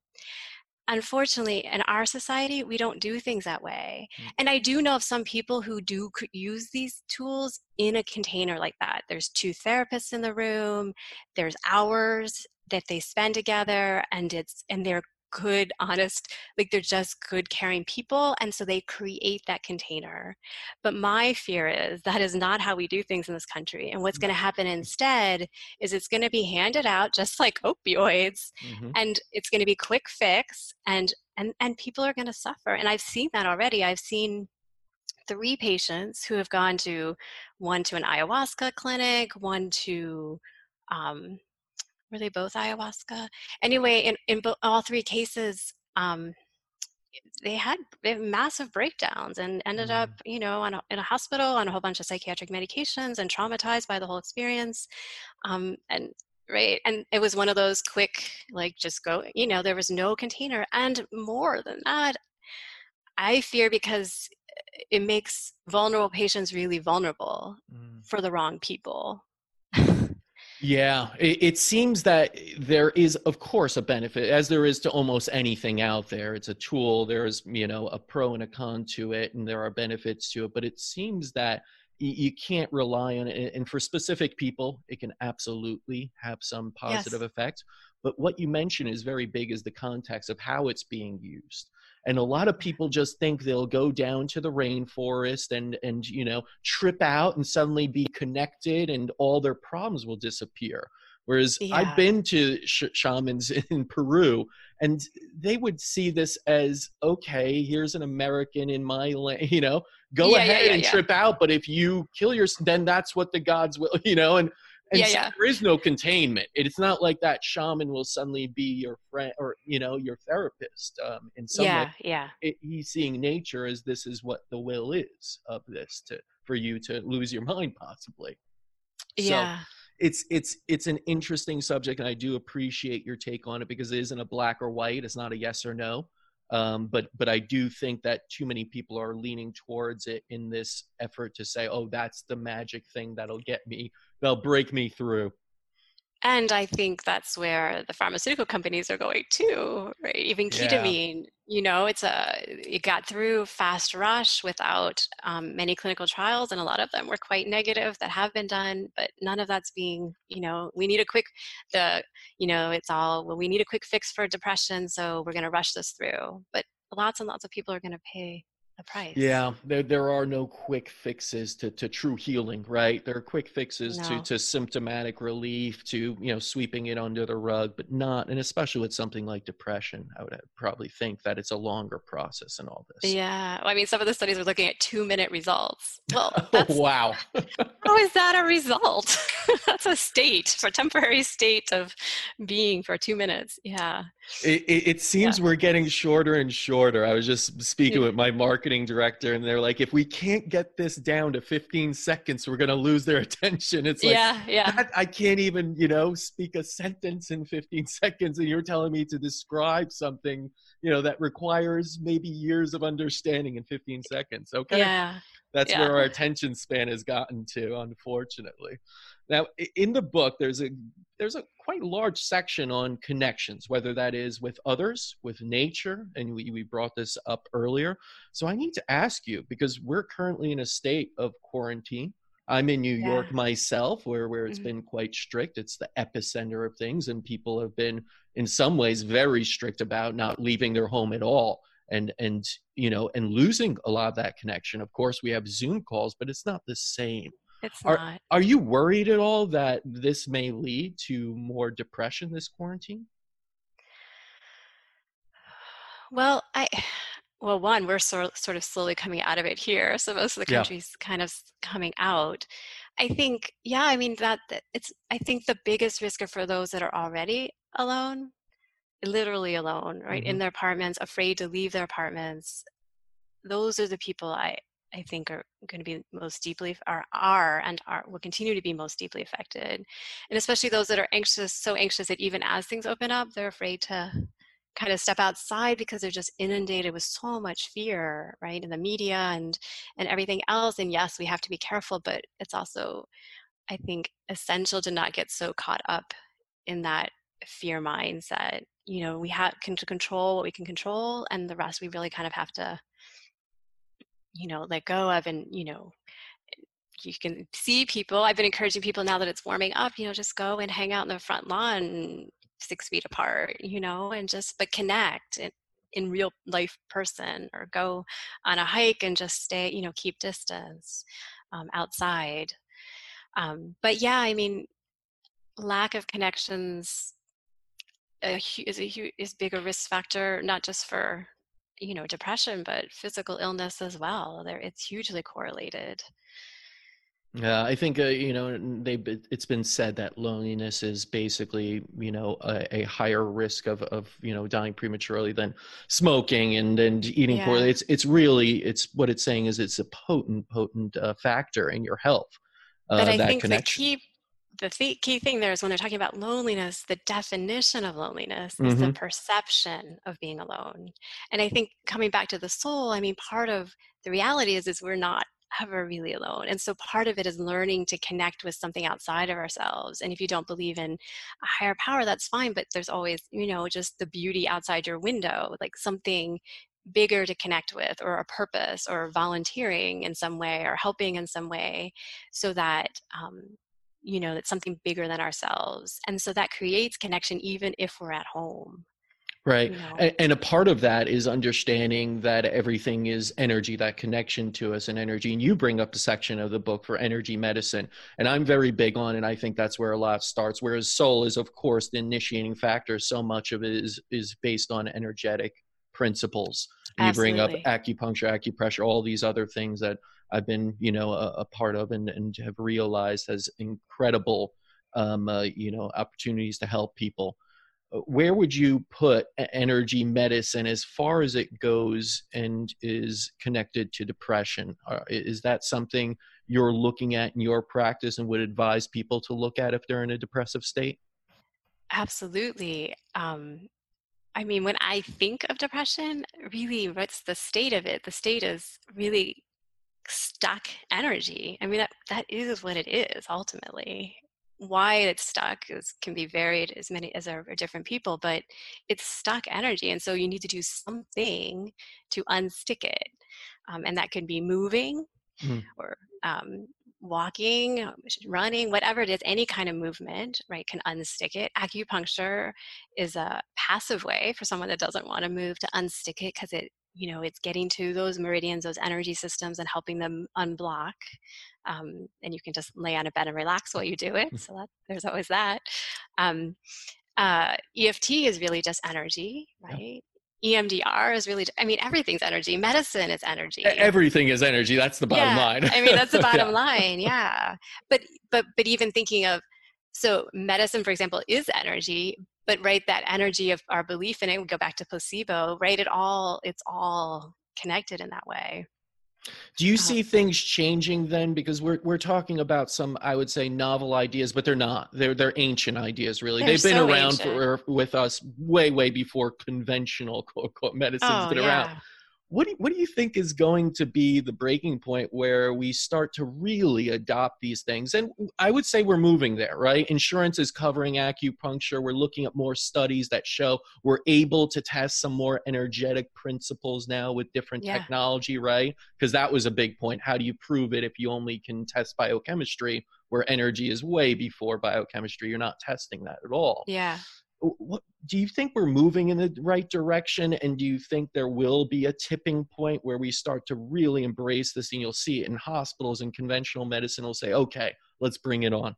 unfortunately in our society we don't do things that way Mm. and i do know of some people who do use these tools in a container like that there's two therapists in the room there's hours that they spend together and it's and they're good honest like they're just good caring people and so they create that container. But my fear is that is not how we do things in this country and what's going to happen instead is it's going to be handed out just like opioids Mhm. and it's going to be quick fix and and and people are going to suffer and i've seen that already. I've seen three patients who have gone to one to an ayahuasca clinic one to um were they both ayahuasca? Anyway in in bo- all three cases um they had massive breakdowns and ended up you know on a, in a hospital on a whole bunch of psychiatric medications and traumatized by the whole experience. Um, and right and it was one of those quick like just go you know there was no container. And more than that i fear because it makes vulnerable patients really vulnerable Mm. for the wrong people Yeah, it, it seems that there is, of course, a benefit, as there is to almost anything out there. It's a tool. There's, you know, a pro and a con to it, and there are benefits to it. But it seems that you can't rely on it. And for specific people, it can absolutely have some positive effect. But what you mentioned is very big, is the context of how it's being used. And a lot of people just think they'll go down to the rainforest and and you know trip out and suddenly be connected and all their problems will disappear. Whereas Yeah. I've been to sh- shamans in Peru and they would see this as okay, here's an American in my land, you know, go Yeah, ahead yeah, and trip out, but if you kill your, then that's what the gods will, you know, and and Yeah, so yeah. there is no containment. It's not like that shaman will suddenly be your friend or you know your therapist. Um, in some yeah way, yeah it, he's seeing nature as this is what the will is of this to for you to lose your mind possibly. So yeah it's it's it's an interesting subject, and I do appreciate your take on it because it isn't a black or white. It's not a yes or no. Um, but but I do think that too many people are leaning towards it in this effort to say, oh, that's the magic thing that'll get me, that'll break me through. And I think that's where the pharmaceutical companies are going too, right? Even Yeah. ketamine, you know, it's a it got through fast rush without um, many clinical trials, and a lot of them were quite negative that have been done, but none of that's being, you know, we need a quick the, you know, it's all well, we need a quick fix for depression, so we're going to rush this through. But lots and lots of people are going to pay the price. Yeah, there there are no quick fixes to, to true healing, right? There are quick fixes to, No. to symptomatic relief, to you know sweeping it under the rug, but not, and especially with something like depression, I would uh, probably think that it's a longer process and all this. Yeah, well, I mean, some of the studies are looking at two-minute results. Well, Oh, that's wow. How is that a result? That's a state for temporary state of being for two minutes. Yeah. It, it, it seems we're getting shorter and shorter. I was just speaking Yeah. with my marketing director, and they're like, if we can't get this down to 15 seconds, we're going to lose their attention. It's like, yeah. Yeah. I can't even, you know, speak a sentence in 15 seconds, and you're telling me to describe something, you know, that requires maybe years of understanding in 15 seconds. Okay, Yeah. that's yeah. where our attention span has gotten to, unfortunately. Now, in the book, there's a there's a quite large section on connections, whether that is with others, with nature, and we, we brought this up earlier. So I need to ask you because we're currently in a state of quarantine. I'm in New Yeah. York myself, where where it's Mhm. been quite strict. It's the epicenter of things, and people have been, in some ways, very strict about not leaving their home at all, and and you know, and losing a lot of that connection. Of course, we have Zoom calls, but it's not the same. It's Are- not. Are you worried at all that this may lead to more depression this quarantine? Well, I. Well, one, we're sort sort of slowly coming out of it here, so most of the Yeah. country's kind of coming out. I think, yeah, I mean that, that it's. I think the biggest risk are for those that are already alone, literally alone, right, mm-hmm. in their apartments, afraid to leave their apartments. Those are the people I I think are going to be most deeply are are and are will continue to be most deeply affected, and especially those that are anxious, so anxious that even as things open up, they're afraid to kind of step outside because they're just inundated with so much fear right in the media and and everything else. And yes we have to be careful but it's also i think essential to not get so caught up in that fear mindset. You know we have can control what we can control and the rest we really kind of have to you know let go of and you know you can see people i've been encouraging people now that it's warming up you know just go and hang out in the front lawn six feet apart, you know, and just but connect in, in real life person or go on a hike and just stay, you know, keep distance um, outside. Um, but yeah, I mean, lack of connections is a huge is bigger risk factor, not just for you know depression, but physical illness as well. There, it's hugely correlated. Yeah, I think uh, you know they. It's been said that loneliness is basically you know a, a, higher risk of of you know dying prematurely than smoking and and eating yeah. poorly. It's it's really it's what it's saying is it's a potent potent uh, factor in your health. Uh, but I think connection. the key the th- key thing there is when they're talking about loneliness, the definition of loneliness is mm-hmm. the perception of being alone. And I think coming back to the soul, I mean, part of the reality is is we're not ever really alone. And so part of it is learning to connect with something outside of ourselves. And if you don't believe in a higher power, that's fine, but there's always, you know, just the beauty outside your window, like something bigger to connect with or a purpose or volunteering in some way or helping in some way so that um, you know it's something bigger than ourselves and so that creates connection even if we're at home Right. You know? And a part of that is understanding that everything is energy, that connection to us and energy. And you bring up a section of the book for energy medicine. And I'm very big on, and I think that's where a lot starts. Whereas soul is, of course, the initiating factor. So much of it is, is based on energetic principles. You bring up acupuncture, acupressure, all these other things that I've been, you know, a, a part of and, and have realized has incredible, um, uh, you know, opportunities to help people where would you put energy medicine as far as it goes and is connected to depression? Uh, is that something you're looking at in your practice and would advise people to look at if they're in a depressive state? Absolutely. Um, I mean, when I think of depression, really, what's the state of it? The state is really stuck energy. I mean, that, that is what it is ultimately why it's stuck is, can be varied as many as are, are different people, but it's stuck energy. And so you need to do something to unstick it. Um, and that could be moving mm. or um, walking, um, running, whatever it is, any kind of movement, right, can unstick it. Acupuncture is a passive way for someone that doesn't want to move to unstick it because it, you know, it's getting to those meridians, those energy systems, and helping them unblock um, and you can just lay on a bed and relax while you do it. So that, there's always that. Um, uh, EFT is really just energy, right? EMDR is really, I mean, everything's energy. Medicine is energy. Everything is energy. That's the bottom yeah. line. I mean, that's the bottom yeah. line. Yeah. But, but, but even thinking of, so medicine, for example, is energy, but right, that energy of our belief in it, we go back to placebo, right? It all, it's all connected in that way. Do you uh-huh. see things changing then? Because we're we're talking about some, I would say, novel ideas, but they're not. They're they're ancient ideas, really. They're They've been so around for, with us way way before conventional quote unquote medicine's oh, been yeah. around what do, you, what do you think is going to be the breaking point where we start to really adopt these things? And i would say we're moving there right? Insurance is covering acupuncture. We're looking at more studies that show we're able to test some more energetic principles now with different yeah. technology right? Because that was a big point. How do you prove it if you only can test biochemistry where energy is way before biochemistry? You're not testing that at all. Yeah what do you think we're moving in the right direction? And do you think there will be a tipping point where we start to really embrace this and you'll see it in hospitals and conventional medicine will say okay let's bring it on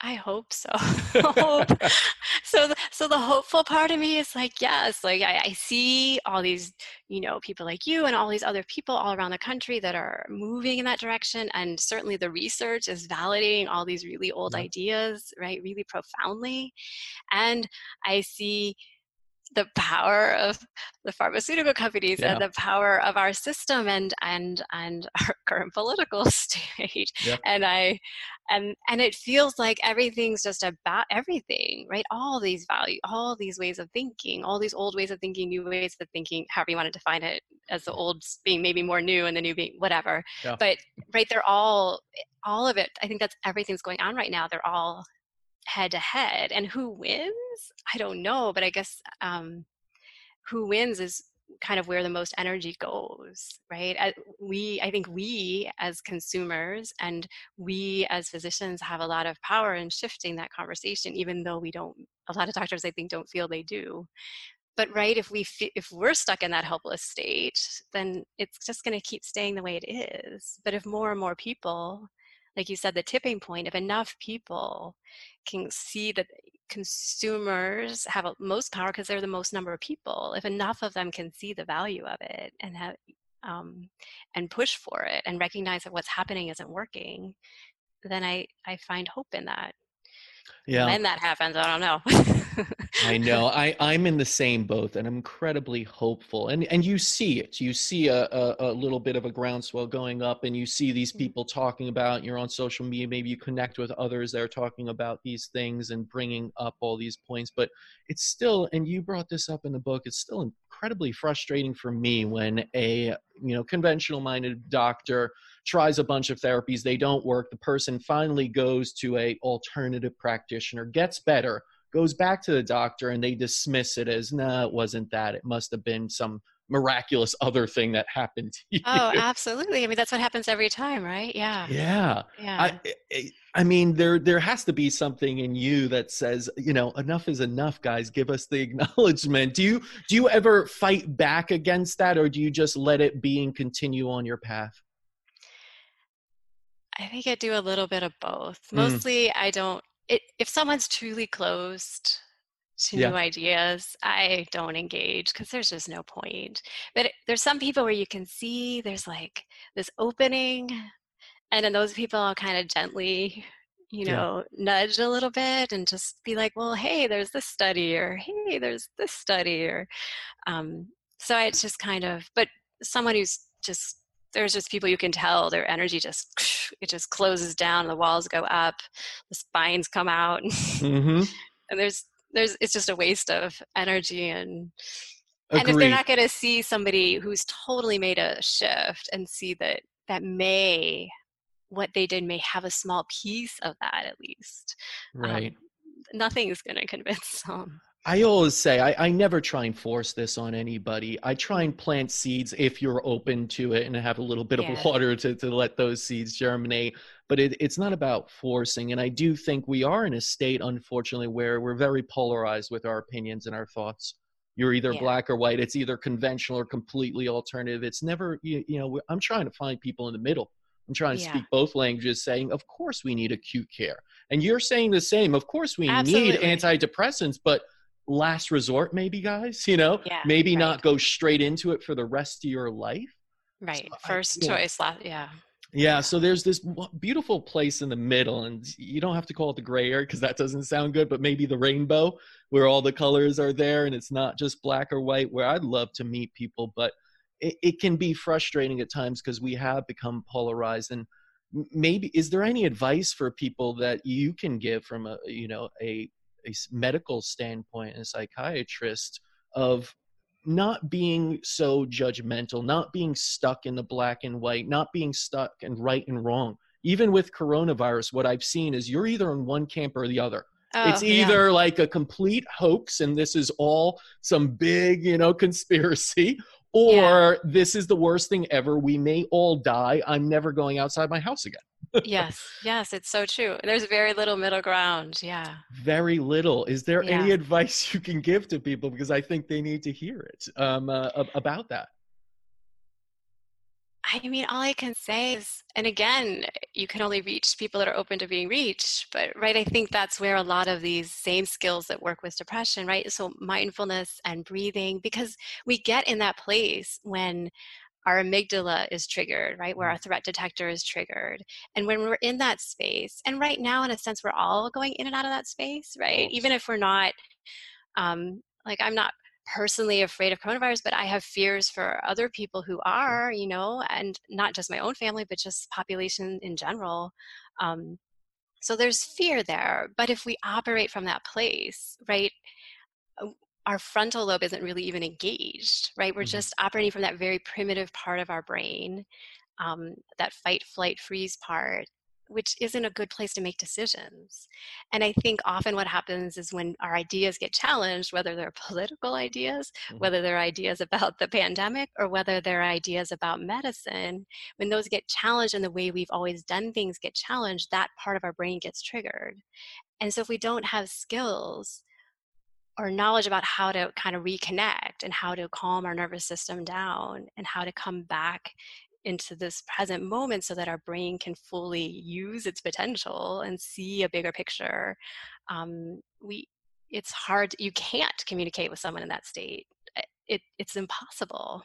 I hope so. so, so the hopeful part of me is like, yes, like I, I, see all these, you know, people like you and all these other people all around the country that are moving in that direction, and certainly the research is validating all these really old yeah. ideas, right, really profoundly, and I see the power of the pharmaceutical companies yeah. and the power of our system and and and our current political state yep. and i and and it feels like everything's just about everything right all these value all these ways of thinking all these old ways of thinking new ways of thinking however you want to define it as the old being maybe more new and the new being whatever yeah. but right they're all eh, all of it i think that's everything's going on right now they're all head to head and who wins? I don't know but i guess um, who wins is kind of where the most energy goes right? We i think we as consumers and we as physicians have a lot of power in shifting that conversation even though we don't a lot of doctors i think don't feel they do. But right if we if we're stuck in that helpless state then it's just going to keep staying the way it is. But if more and more people like you said, the tipping point, if enough people can see that consumers have most power because they're the most number of people, if enough of them can see the value of it and have um, and push for it and recognize that what's happening isn't working, then I, I find hope in that. Yeah. When that happens, I don't know. I know. I, I'm in the same boat and I'm incredibly hopeful. And and you see it. You see a, a, a, little bit of a groundswell going up and you see these mm-hmm. people talking about, you're on social media, maybe you connect with others that are talking about these things and bringing up all these points. But it's still, and you brought this up in the book, it's still incredibly frustrating for me when a you know conventional minded doctor tries a bunch of therapies they don't work the person finally goes to a alternative practitioner gets better goes back to the doctor and they dismiss it as nah it wasn't that it must have been some miraculous other thing that happened to you. Oh, absolutely. I mean, that's what happens every time, right? Yeah. Yeah. Yeah. I, I mean, there there has to be something in you that says, you know, enough is enough, guys. Give us the acknowledgement. Do you do you ever fight back against that, or do you just let it be and continue on your path? I think I do a little bit of both. Mm. Mostly, mm. I don't. It, if someone's truly closed to yeah. new ideas, I don't engage because there's just no point. But it, there's some people where you can see there's like this opening, and then those people I'll kind of gently, you know, yeah. nudge a little bit and just be like, well, hey, there's this study, or hey, there's this study, or um, so it's just kind of, but someone who's just there's just people you can tell their energy just it just closes down the walls go up the spines come out mm-hmm. and there's there's it's just a waste of energy and Agreed. and if they're not going to see somebody who's totally made a shift and see that that may what they did may have a small piece of that at least um, right um, nothing is going to convince them I always say I, I never try and force this on anybody. I try and plant seeds if you're open to it and have a little bit yeah. of water to, to let those seeds germinate. But it, it's not about forcing. And I do think we are in a state, unfortunately, where we're very polarized with our opinions and our thoughts. You're either yeah. black or white. It's either conventional or completely alternative. It's never, you, you know, I'm trying to find people in the middle. I'm trying to yeah. speak both languages, saying, of course we need acute care. And you're saying the same. Of course we Absolutely. need antidepressants, but – last resort maybe guys you know? Yeah, maybe right. not go straight into it for the rest of your life. Right so first I, choice last, yeah. Yeah so there's this beautiful place in the middle and you don't have to call it the gray area because that doesn't sound good but maybe the rainbow where all the colors are there and it's not just black or white where i'd love to meet people but it, it can be frustrating at times because we have become polarized and maybe is there any advice for people that you can give from a you know a a medical standpoint and a psychiatrist of not being so judgmental, not being stuck in the black and white, not being stuck in right and wrong. Even with coronavirus, what I've seen is you're either in one camp or the other. Oh, it's either yeah. like a complete hoax and this is all some big, you know, conspiracy, or yeah. this is the worst thing ever. We may all die. I'm never going outside my house again yes, yes, it's so true. There's very little middle ground. Yeah. Very little. Is there yeah. any advice you can give to people because I think they need to hear it um, uh, about that? I mean, all I can say is, and again, you can only reach people that are open to being reached. But, right, I think that's where a lot of these same skills that work with depression, right? So, mindfulness and breathing, because we get in that place when our amygdala is triggered, right? Where our mm-hmm. threat detector is triggered. And when we're in that space, and right now, in a sense, we're all going in and out of that space, right? Even if we're not, um, like, I'm not personally afraid of coronavirus, but I have fears for other people who are, you know, and not just my own family, but just population in general. Um, so there's fear there. But if we operate from that place, right, uh, our frontal lobe isn't really even engaged, right? We're mm-hmm. just operating from that very primitive part of our brain, um, that fight, flight, freeze part which isn't a good place to make decisions. And I think often what happens is when our ideas get challenged, whether they're political ideas, mm-hmm. whether they're ideas about the pandemic, or whether they're ideas about medicine, when those get challenged and the way we've always done things get challenged, that part of our brain gets triggered. And so if we don't have skills, or knowledge about how to kind of reconnect and how to calm our nervous system down and how to come back into this present moment so that our brain can fully use its potential and see a bigger picture um, we it's hard you can't communicate with someone in that state. It, it's impossible.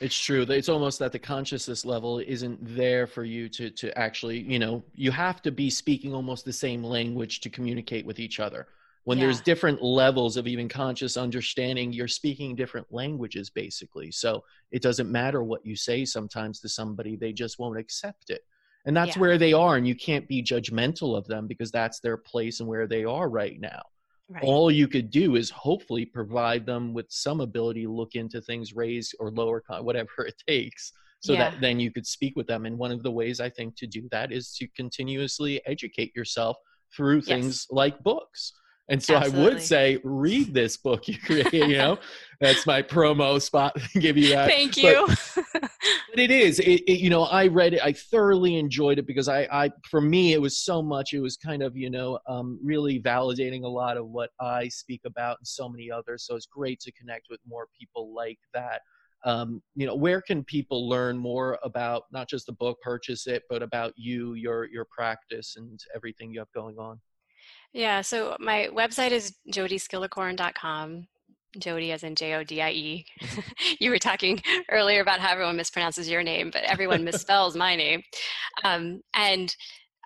It's true it's almost that the consciousness level isn't there for you to to actually you know you have to be speaking almost the same language to communicate with each other when yeah. there's different levels of even conscious understanding you're speaking different languages basically so it doesn't matter what you say sometimes to somebody they just won't accept it and that's yeah. where they are and you can't be judgmental of them because that's their place and where they are right now right. all you could do is hopefully provide them with some ability to look into things raise or lower whatever it takes so yeah. that then you could speak with them and one of the ways i think to do that is to continuously educate yourself through things yes. like books and so Absolutely. I would say, read this book you create. You know, that's my promo spot. give you that. Thank you. But, but it is. It, it, you know, I read it. I thoroughly enjoyed it because I, I, for me, it was so much. It was kind of, you know, um, really validating a lot of what I speak about and so many others. So it's great to connect with more people like that. Um, you know, where can people learn more about not just the book, purchase it, but about you, your your practice, and everything you have going on? Yeah, so my website is jodieskillicorn.com. Jodie as in J O D I E. You were talking earlier about how everyone mispronounces your name, but everyone misspells my name. Um, and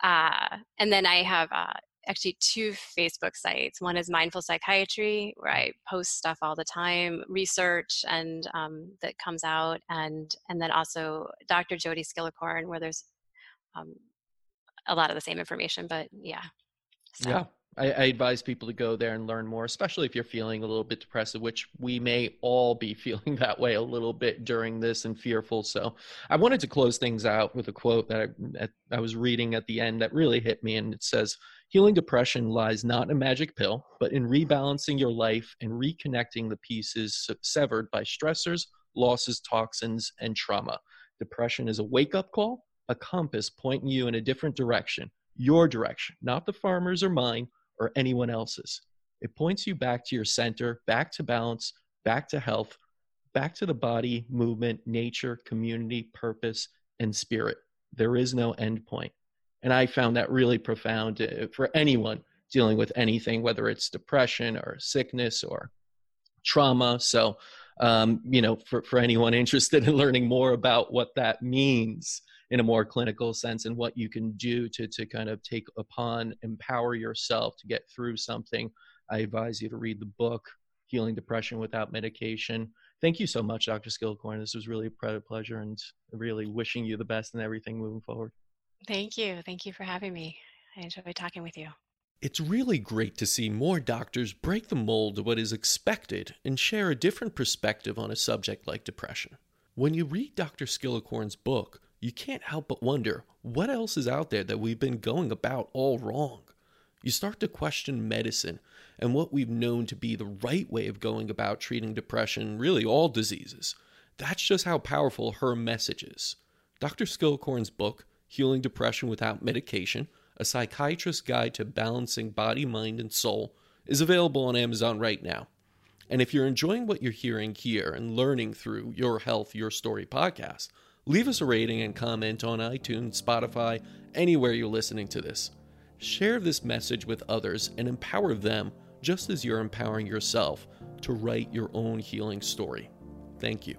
uh, and then I have uh, actually two Facebook sites. One is Mindful Psychiatry, where I post stuff all the time, research and um, that comes out, and and then also Dr. Jodie Skillicorn, where there's um, a lot of the same information, but yeah. So. Yeah, I, I, advise people to go there and learn more, especially if you're feeling a little bit depressed, which we may all be feeling that way a little bit during this and fearful. So I wanted to close things out with a quote that I, I was reading at the end that really hit me. And it says, Healing depression lies not in a magic pill, but in rebalancing your life and reconnecting the pieces severed by stressors, losses, toxins, and trauma. Depression is a wake up call, a compass pointing you in a different direction, your direction, not the pharma's or mine or anyone else's. It points you back to your center, back to balance, back to health, back to the body, movement, nature, community, purpose, and spirit. There is no end point. And I found that really profound uh, for anyone dealing with anything, whether it's depression or sickness or trauma. So, um, you know, for, for anyone interested in learning more about what that means, in a more clinical sense and what you can do to, to kind of take upon, empower yourself to get through something, I advise you to read the book, Healing Depression Without Medication. Thank you so much, Dr. Skillicorn This was really a pleasure and really wishing you the best in everything moving forward. Thank you. Thank you for having me. I enjoyed talking with you. It's really great to see more doctors break the mold of what is expected and share a different perspective on a subject like depression. When you read Dr. Skillicorn's book, you can't help but wonder what else is out there that we've been going about all wrong. You start to question medicine and what we've known to be the right way of going about treating depression, really all diseases. That's just how powerful her message is. Dr. Skillicorn's book, Healing Depression Without Medication A Psychiatrist's Guide to Balancing Body, Mind, and Soul, is available on Amazon right now. And if you're enjoying what you're hearing here and learning through Your Health, Your Story podcast, Leave us a rating and comment on iTunes, Spotify, anywhere you're listening to this. Share this message with others and empower them just as you're empowering yourself to write your own healing story. Thank you.